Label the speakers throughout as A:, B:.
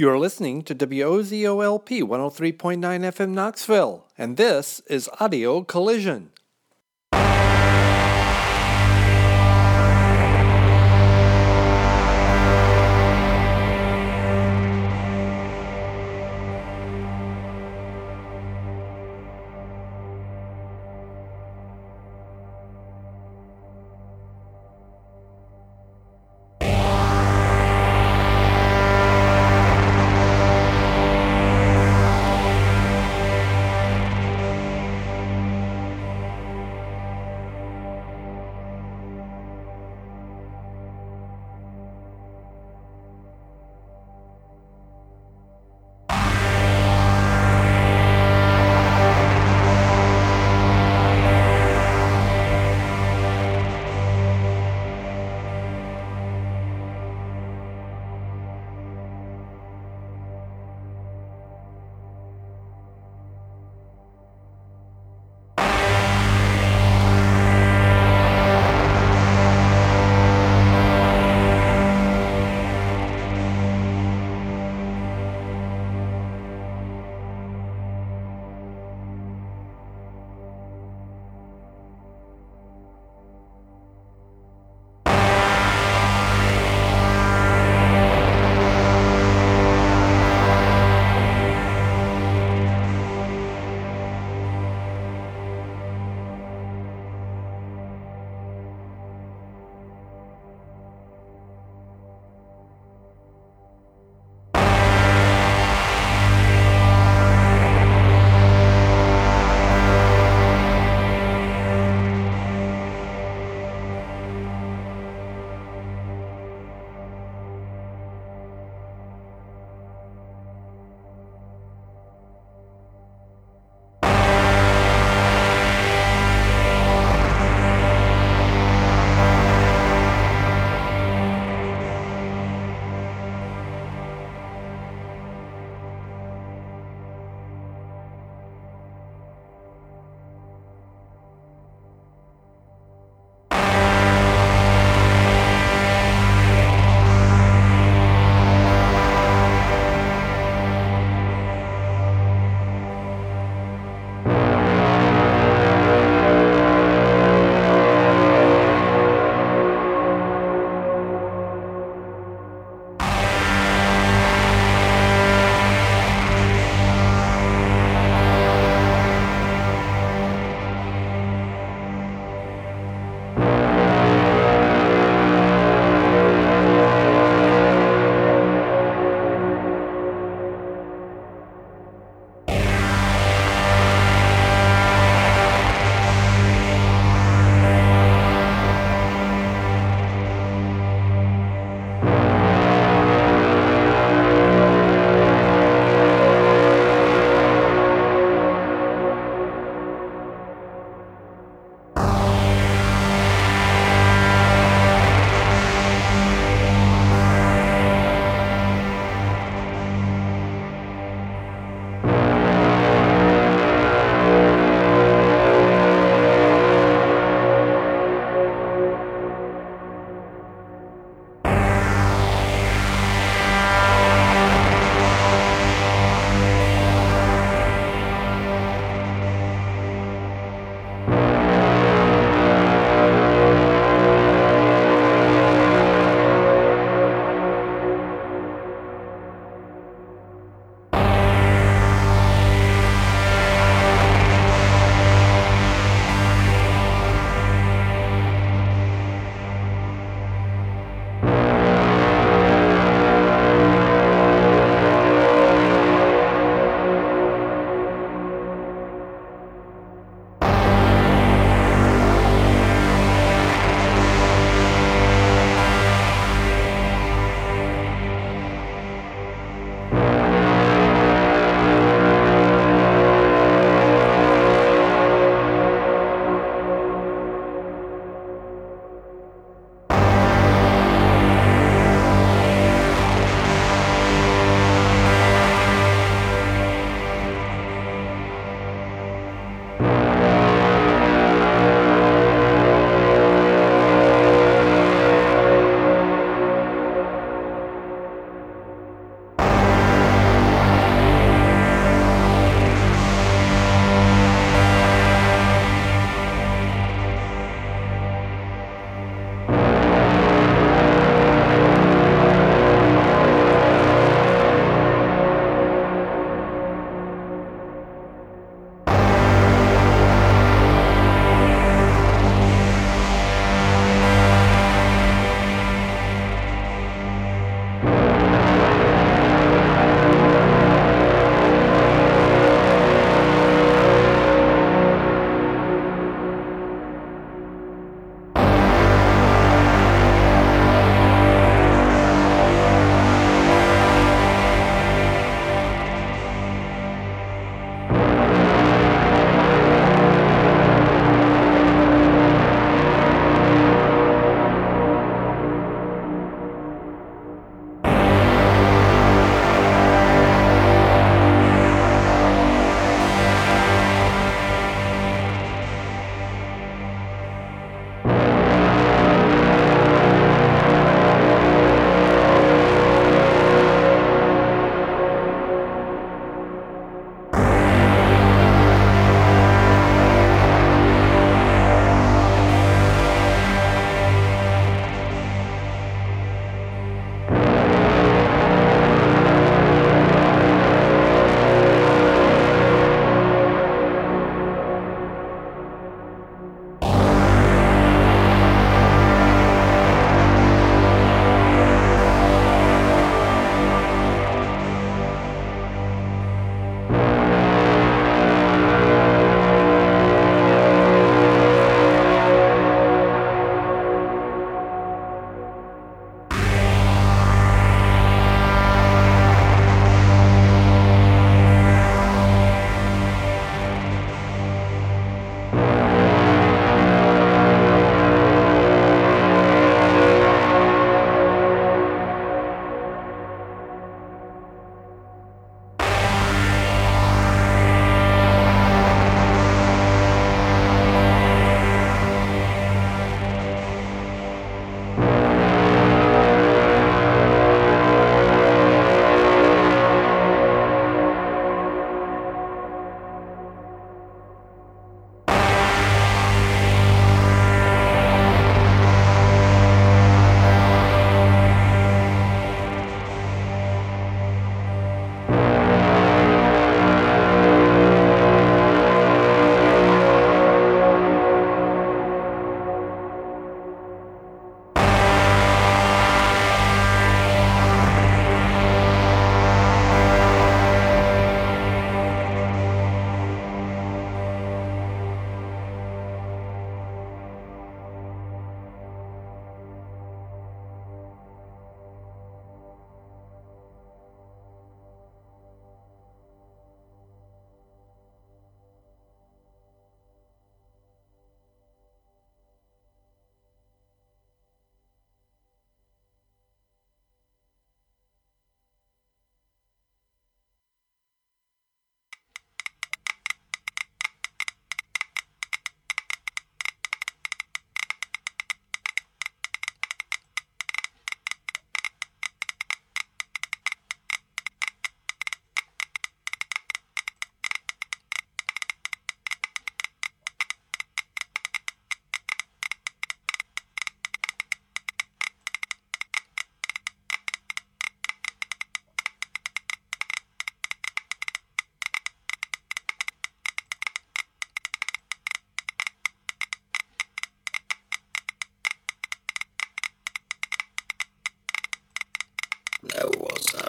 A: You're listening to WOZOLP 103.9 FM Knoxville, and this is Audio Collision.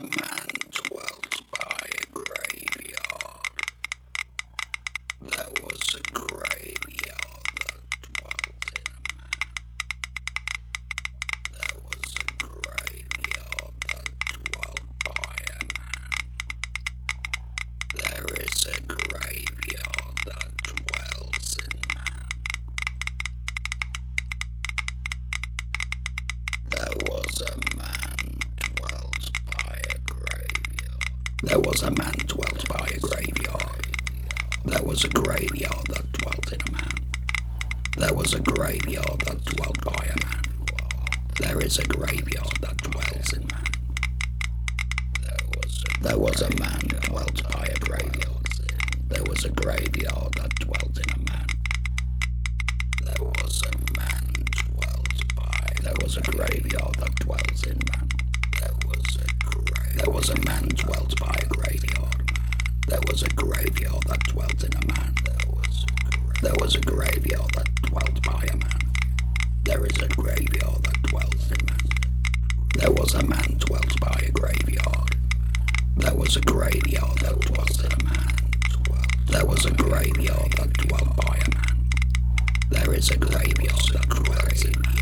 B: Was a man dwelt by a graveyard. There was a graveyard that dwelt in a man. There was a graveyard that dwelt by a man. There is a graveyard that dwells in man. There was a man dwelt by a graveyard. There was a man dwelt by a graveyard. There was a graveyard that dwelt in a man. There was a graveyard that dwelt by a man. There is a graveyard that dwells in man. There was a, there was a man dwelt by a graveyard. There was a graveyard that dwelt in a man. There was a man dwelt by. There was a graveyard that dwells in man. There was a grave. There was a man dwelt by a graveyard. There was a graveyard that dwelt in a man. There was a gra- there was a graveyard that dwelt by a man. There is a graveyard that dwells in man. There was a man dwelt by a graveyard. There was a graveyard that dwelt in a man. There was a graveyard that dwelt by a man. There is a graveyard that dwells in man.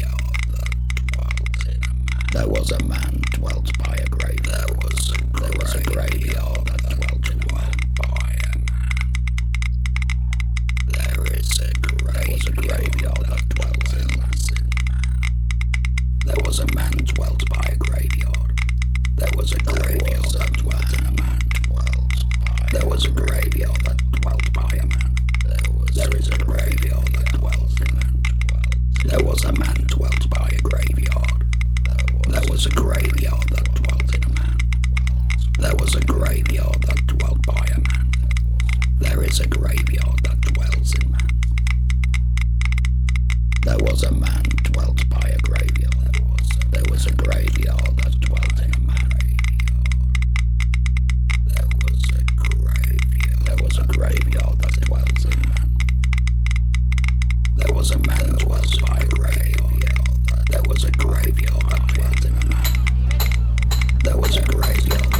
B: There was a man dwelt by a grave. There was a there was a graveyard that dwelt in man by a man. There is a there was a graveyard that dwells in man. There was a man dwelt by a graveyard. There was a graveyard that dwelt in a man. There was a graveyard that dwelt by a man. There is a graveyard that dwells in man. There was a man dwelt by a graveyard. There was a graveyard that dwelt in a man. There was a graveyard that dwelt by a man. There is a graveyard that dwells in man. There was a man dwelt by a graveyard. There was a graveyard that dwelt in a man. Was a man dwelt by a graveyard. There was a graveyard that dwelt in a man. There was a graveyard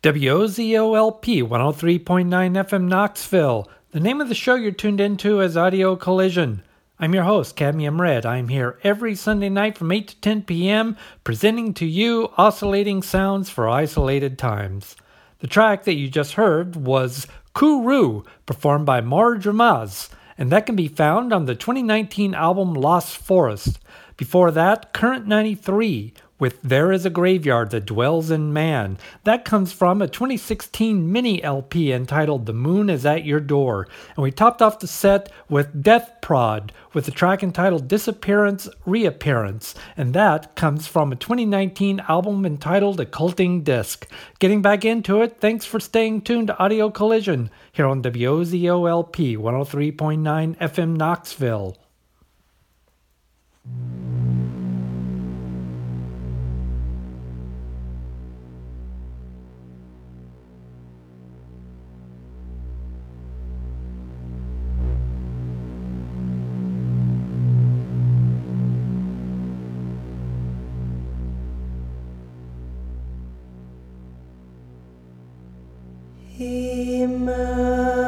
A: WOZOLP 103.9 FM Knoxville. The name of the show you're tuned into is Audio Collision. I'm your host, Cadmium Red. I'm here every Sunday night from 8 to 10 p.m., presenting to you oscillating sounds for isolated times. The track that you just heard was Kuru, performed by Marge Ramaz, and that can be found on the 2019 album Lost Forest. Before that, Current 93 with There Is a Graveyard That Dwells in Man. That comes from a 2016 mini LP entitled The Moon Is at Your Door. And we topped off the set with Deathprod with the track entitled Disappearance Reappearance. And that comes from a 2019 album entitled Occulting Disk. Getting back into it, thanks for staying tuned to Audio Collision here on WOZOLP 103.9 FM Knoxville.
C: I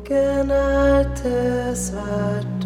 C: Morgen altes Wald.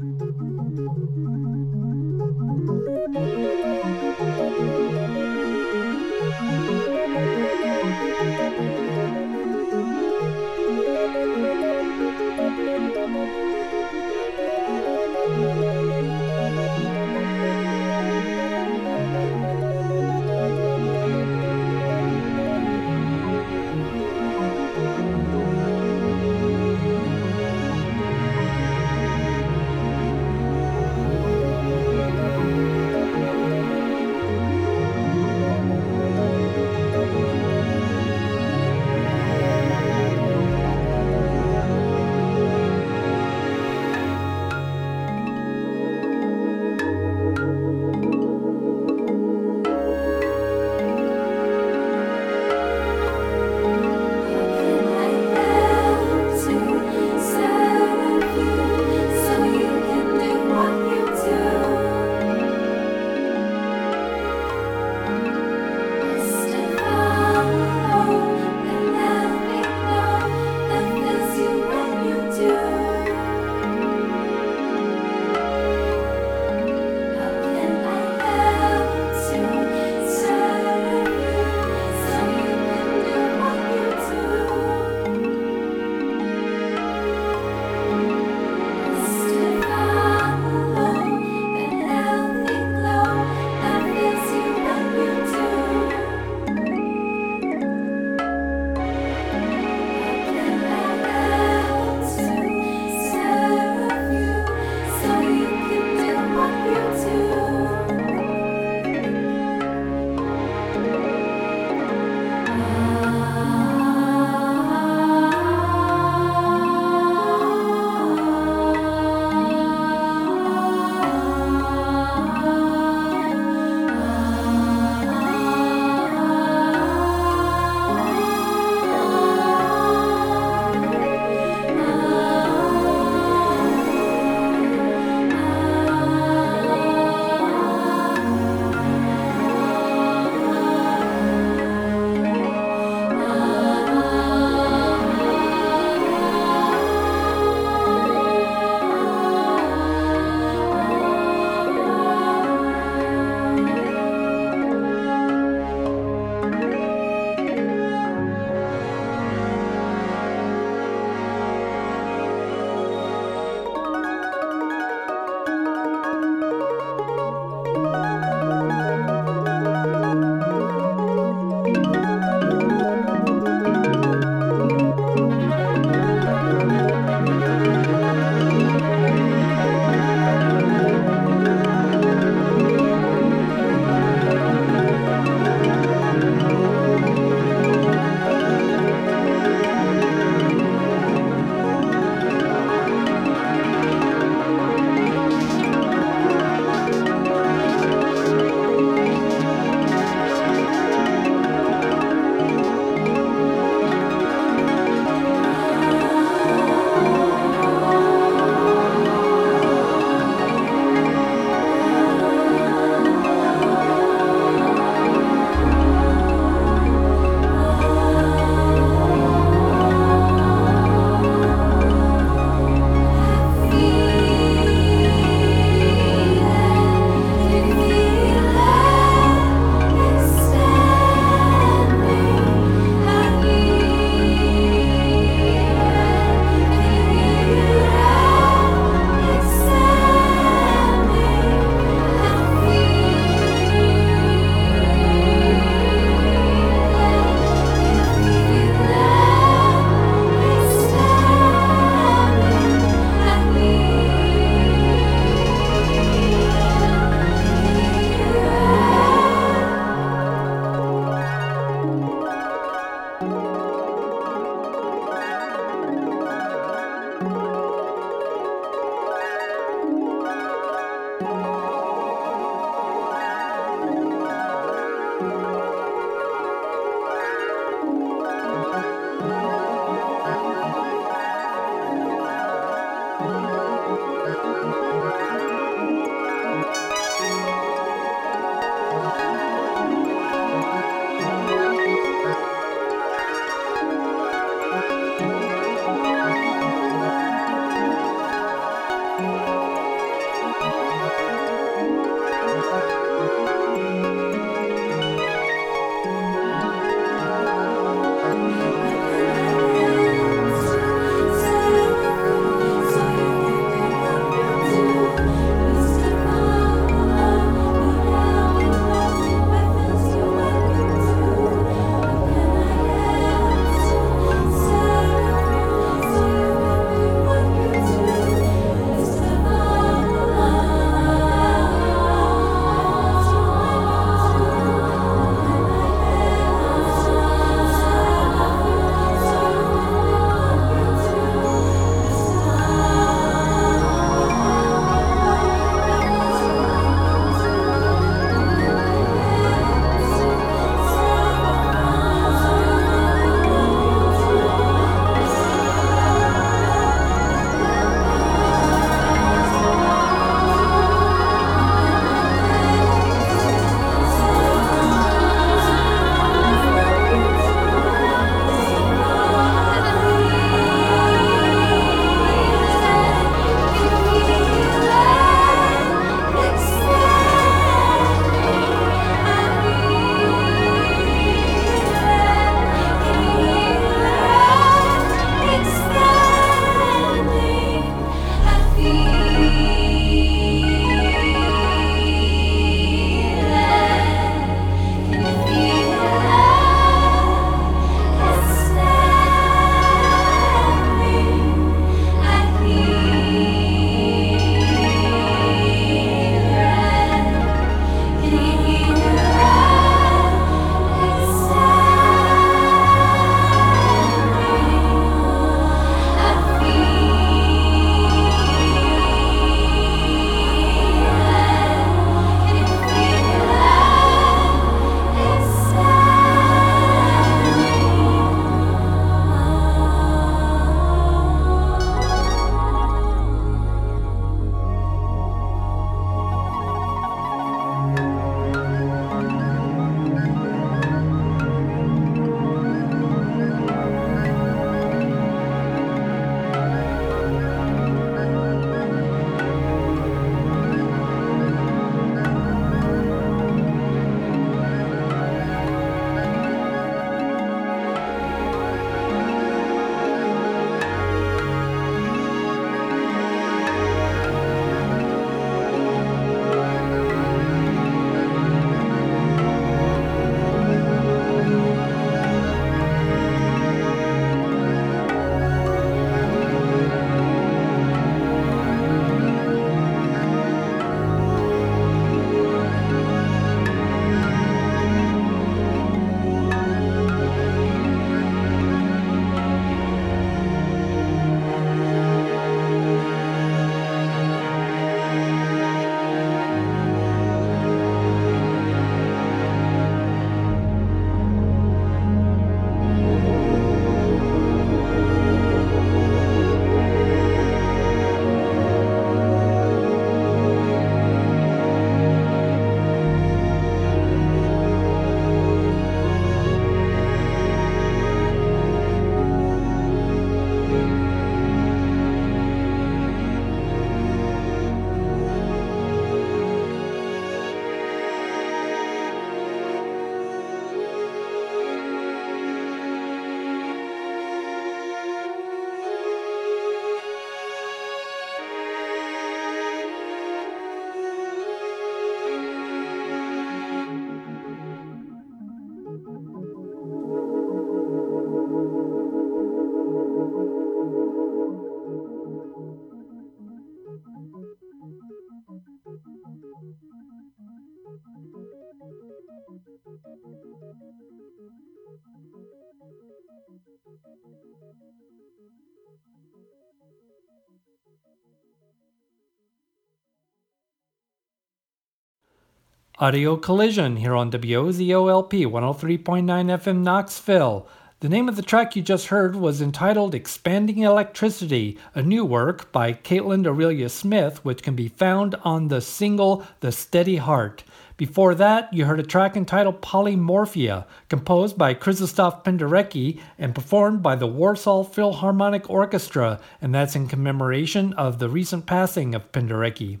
A: Audio Collision here on WOZOLP 103.9 FM Knoxville. The name of the track you just heard was entitled Expanding Electricity, a new work by Kaitlyn Aurelia Smith, which can be found on the single The Steady Heart. Before that, you heard a track entitled Polymorphia, composed by Krzysztof Penderecki and performed by the Warsaw Philharmonic Orchestra, and that's in commemoration of the recent passing of Penderecki.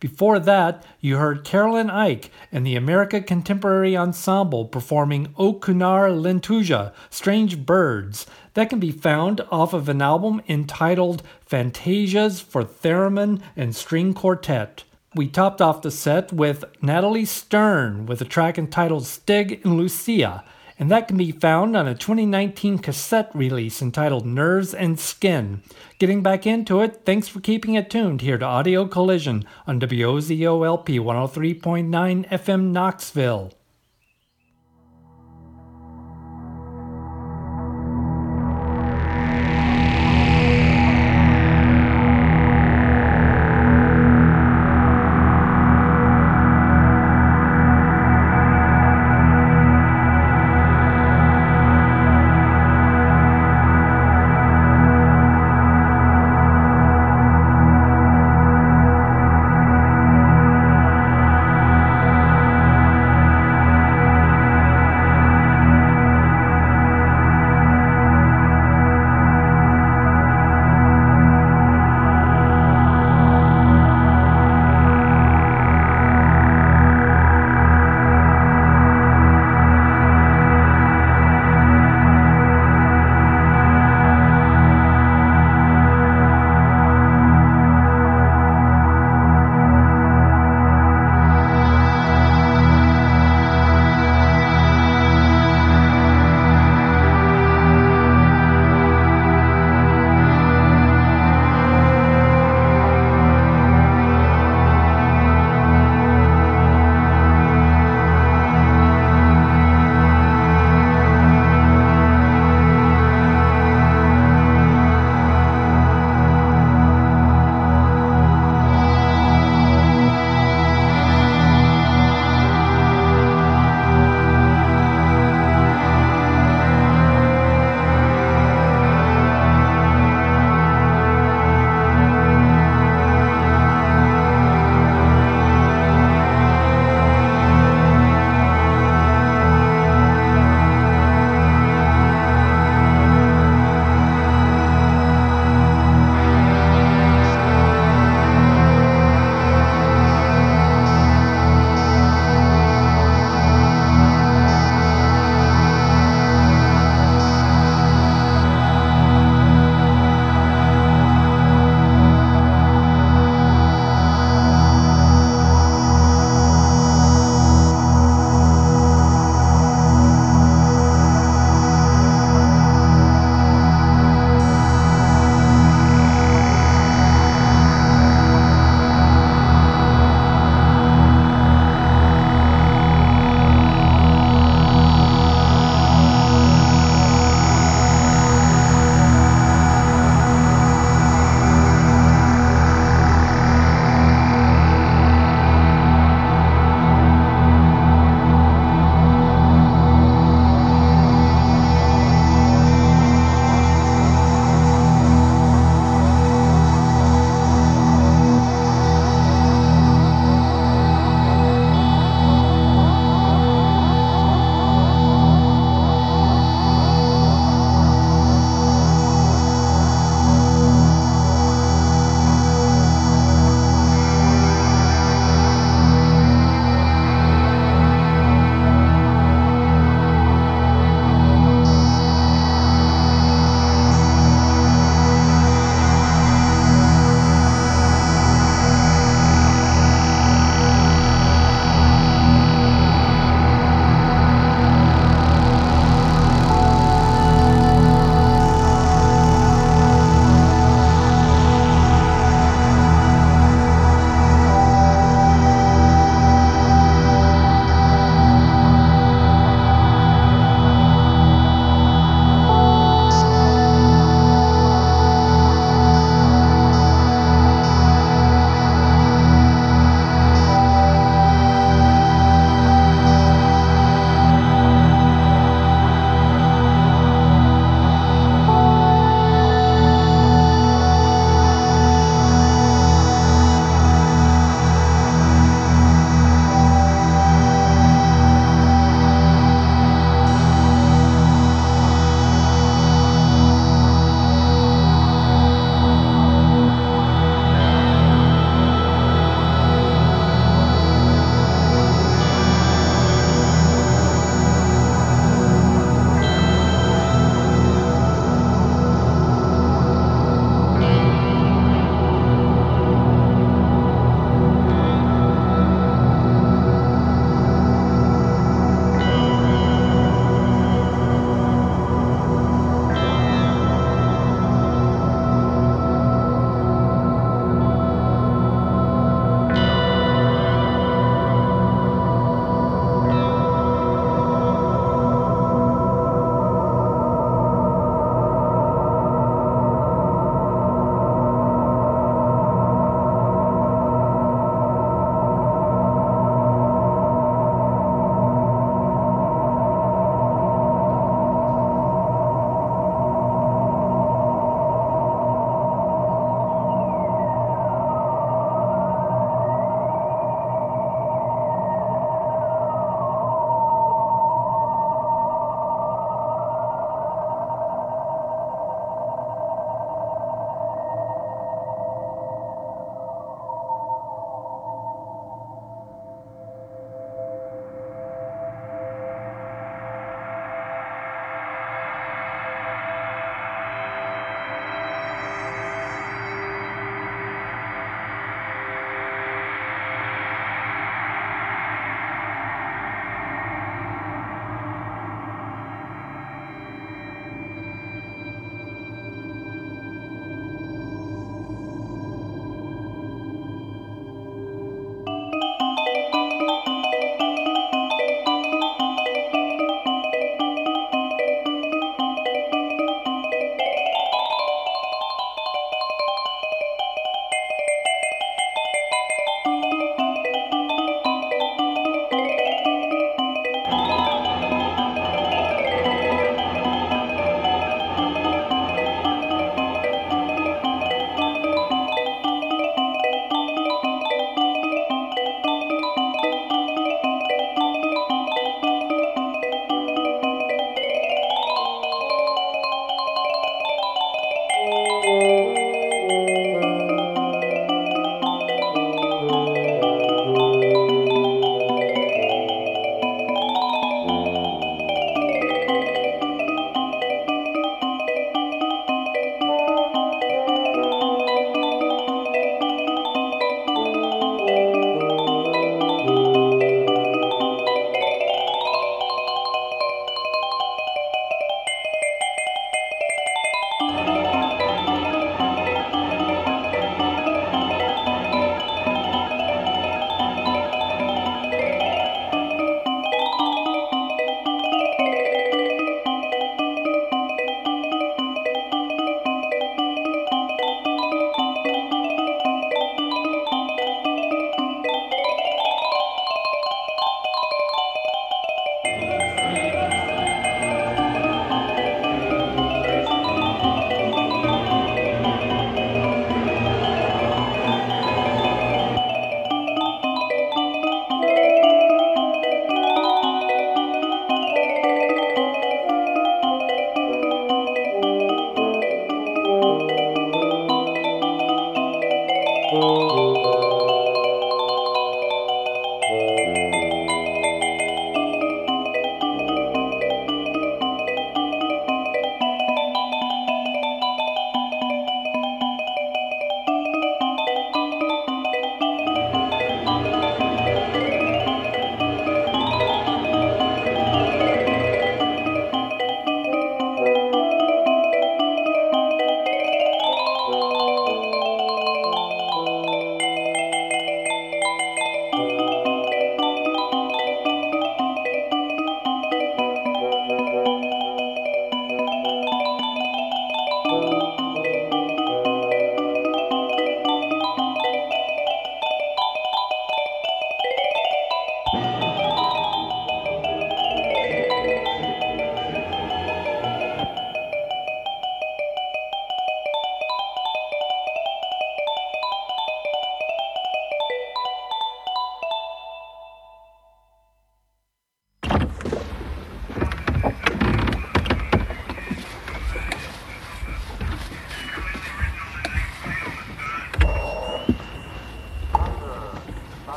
A: Before that, you heard Carolyn Eyck and the America Contemporary Ensemble performing O Kunar Lentuja, Strange Birds. That can be found off of an album entitled Fantasias for Theremin and String Quartet. We topped off the set with Natalie Stern with a track entitled Stig and Lucia and that can be found on a 2019 cassette release entitled Nerves and Skin. Getting back into it, thanks for keeping it tuned here to Audio Collision on WOZOLP 103.9 FM Knoxville.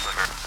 D: Clicker.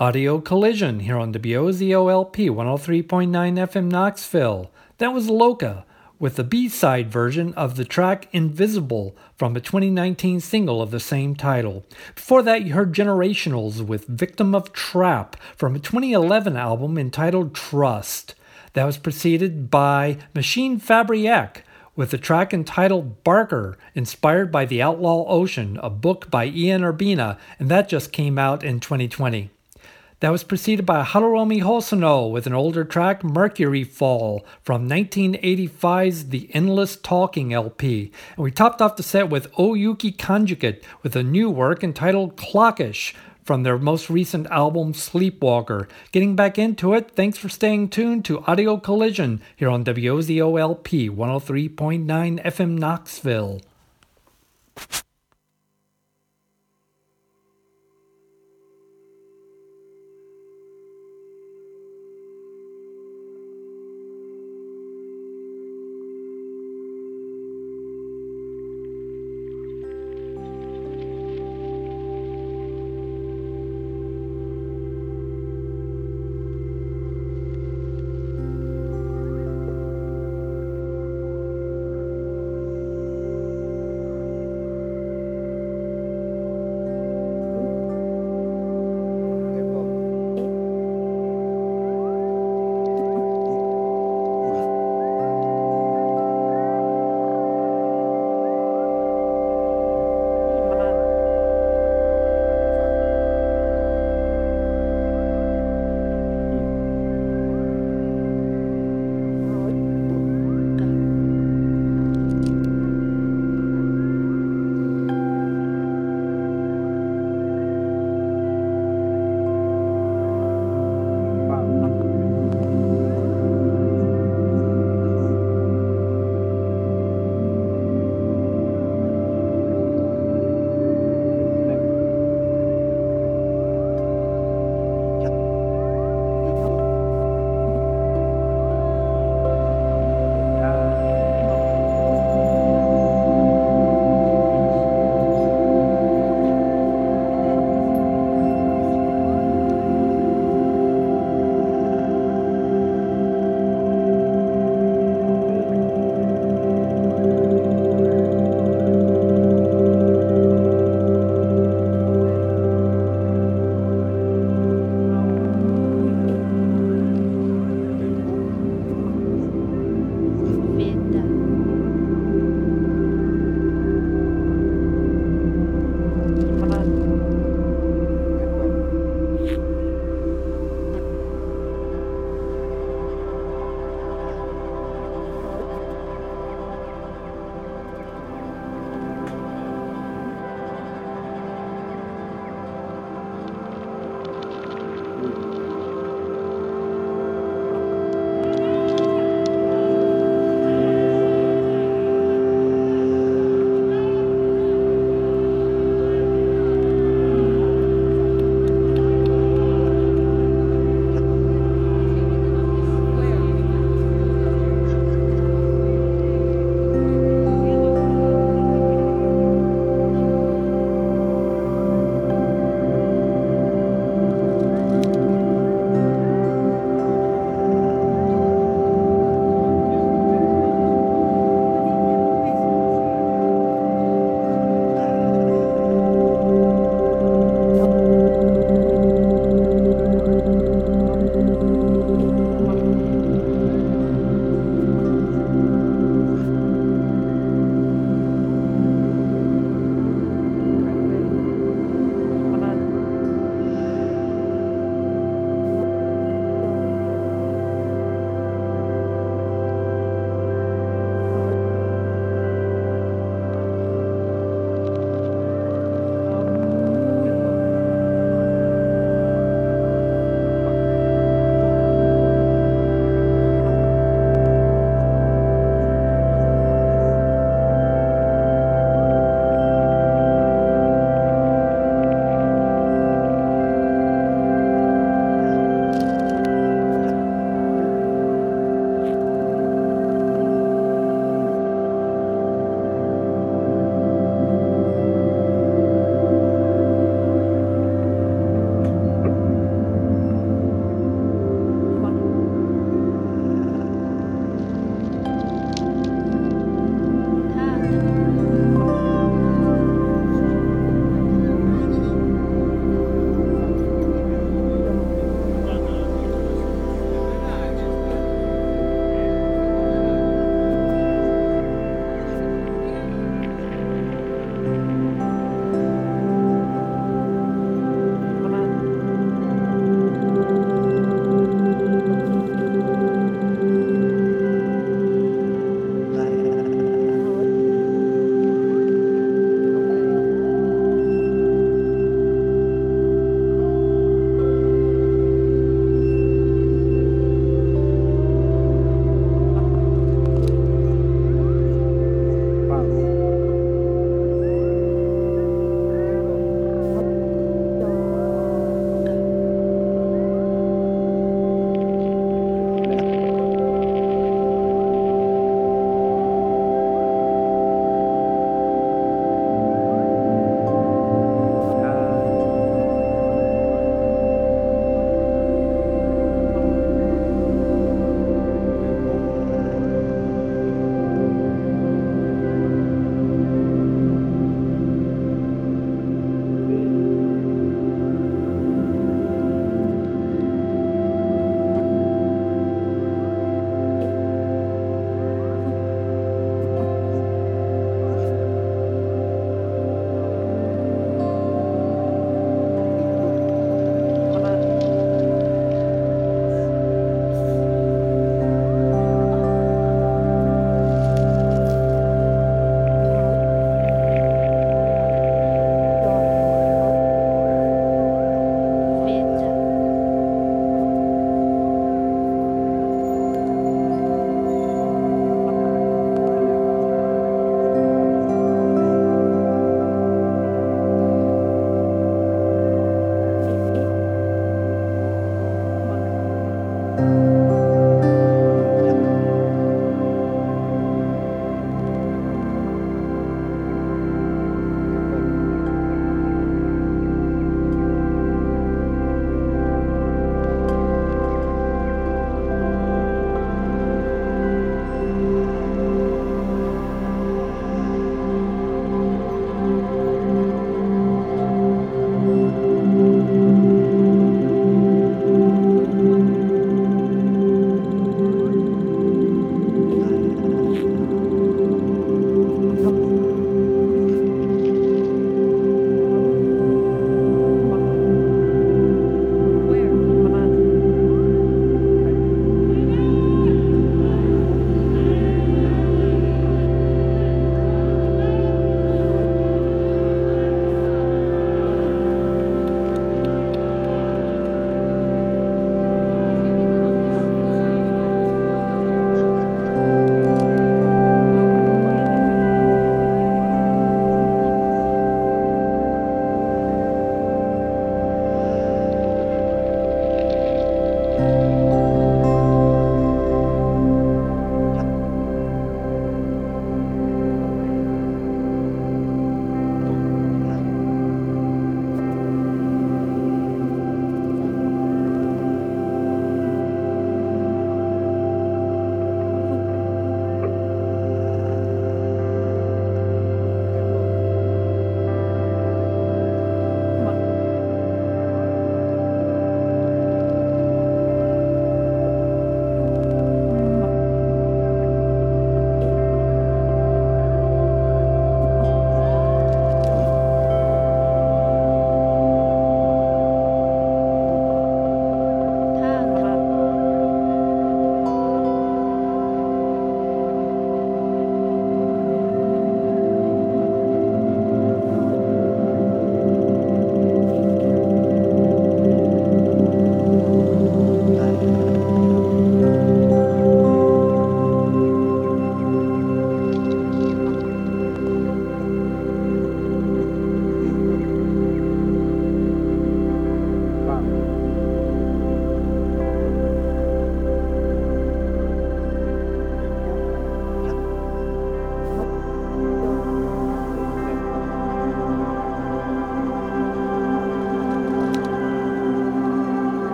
A: Audio Collision here on WOZOLP 103.9 FM Knoxville. That was Loca with the B side version of the track Invisible from a 2019 single of the same title. Before that, you heard Generationals with Victim of Trap from a 2011 album entitled Trust. That was preceded by Machinefabriek with the track entitled Barker, inspired by The Outlaw Ocean, a book by Ian Urbina, and that just came out in 2020. That was preceded by Haruomi Hosono with an older track, Mercury Fall, from 1985's The Endless Talking LP. And we topped off the set with O Yuki Conjugate with a new work entitled Clockish from their most recent album, Sleepwalker. Getting back into it, thanks for staying tuned to Audio Collision here on WOZOLP 103.9 FM Knoxville.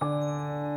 E: This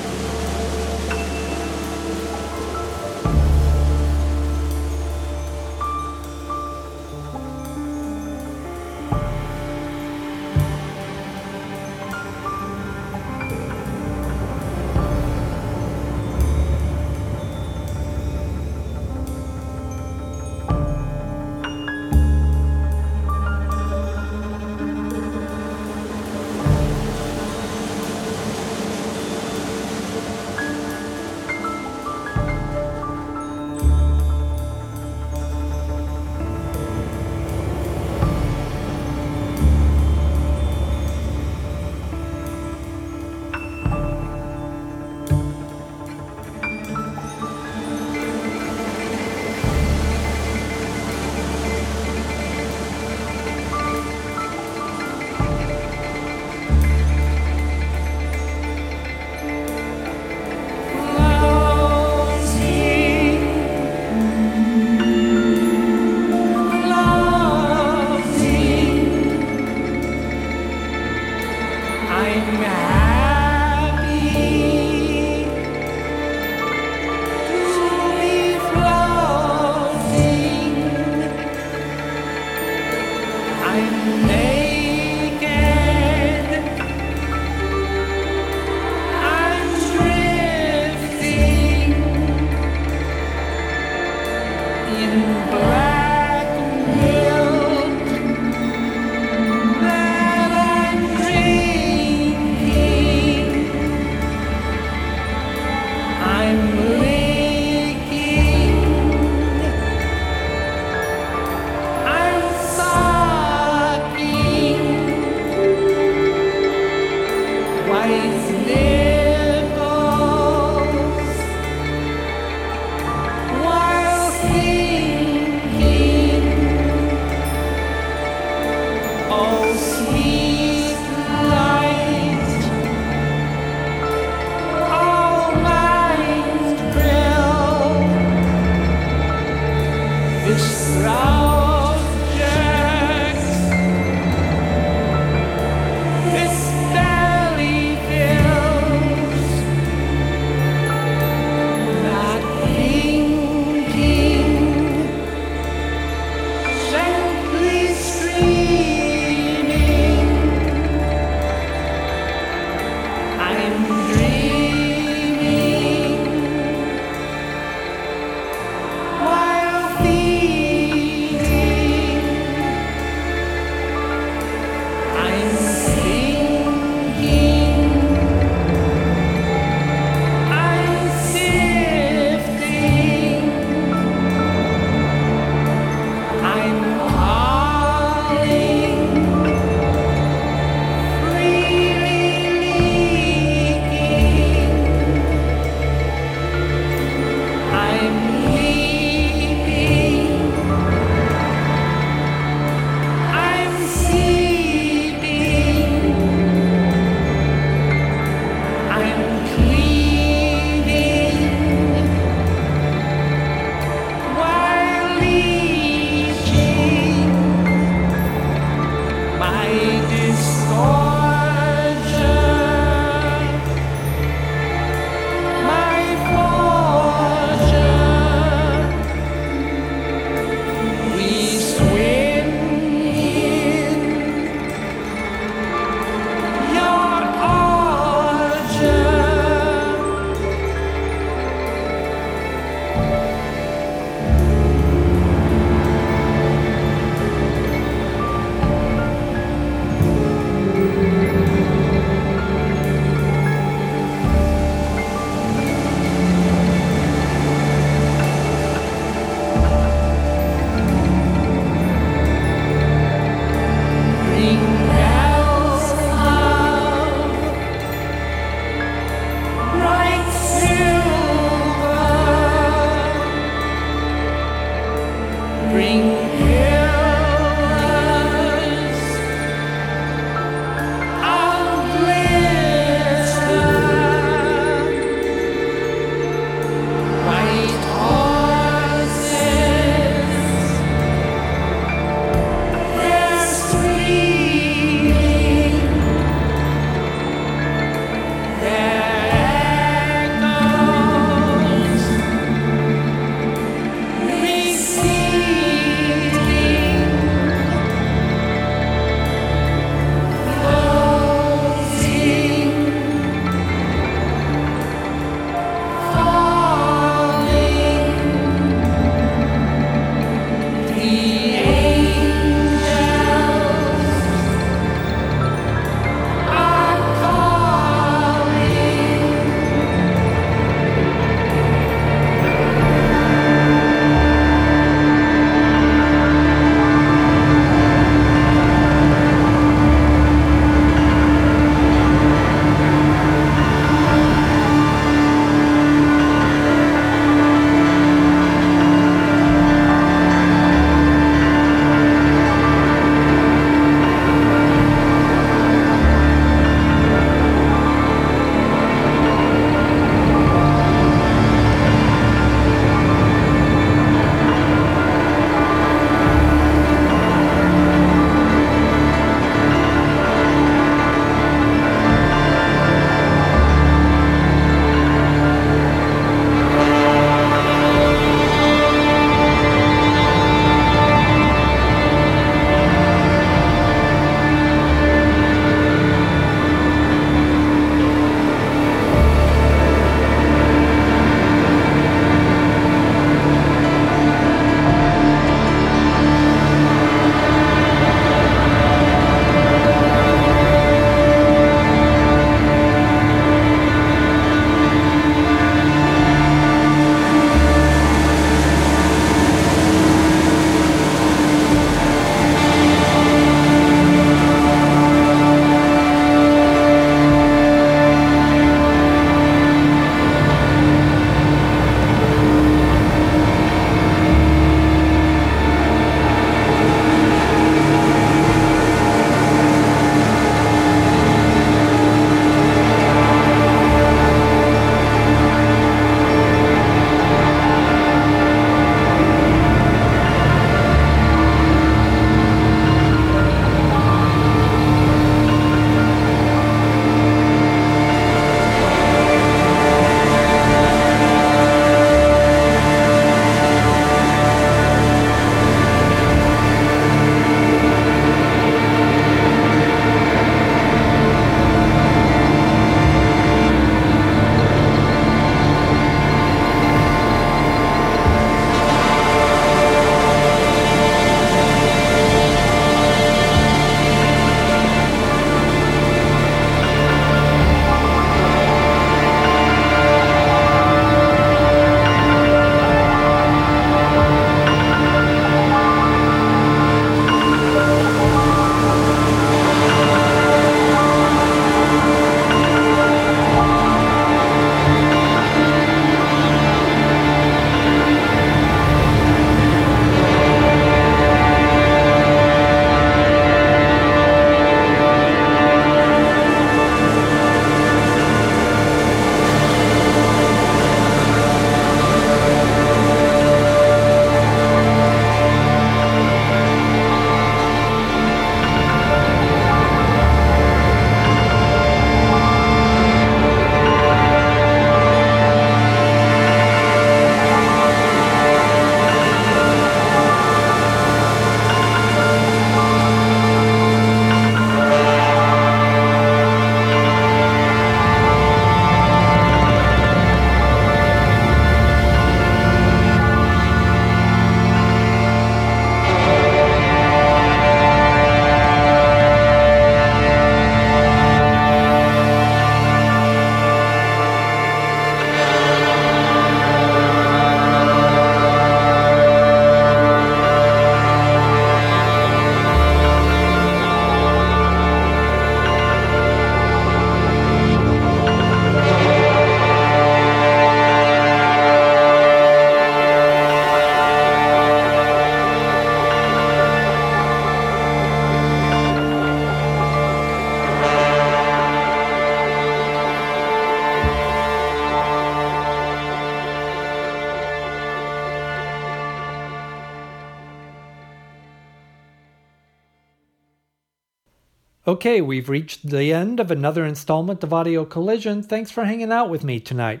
A: Okay, we've reached the end of another installment of Audio Collision. Thanks for hanging out with me tonight.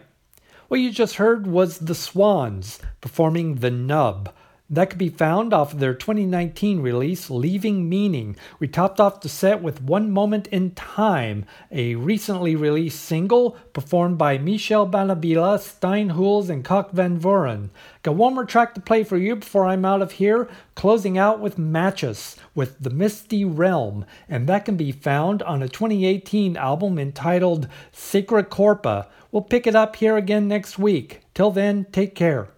A: What you just heard was The Swans performing The Nub. That could be found off of their 2019 release, Leaving Meaning. We topped off the set with One Moment in Time, a recently released single performed by Michel Banabila, Stein Huls, and Kok Van Voren. Got one more track to play for you before I'm out of here, closing out with Matches with The Misty Realm, and that can be found on a 2018 album entitled Sacra Corpa. We'll pick it up here again next week. Till then, take care.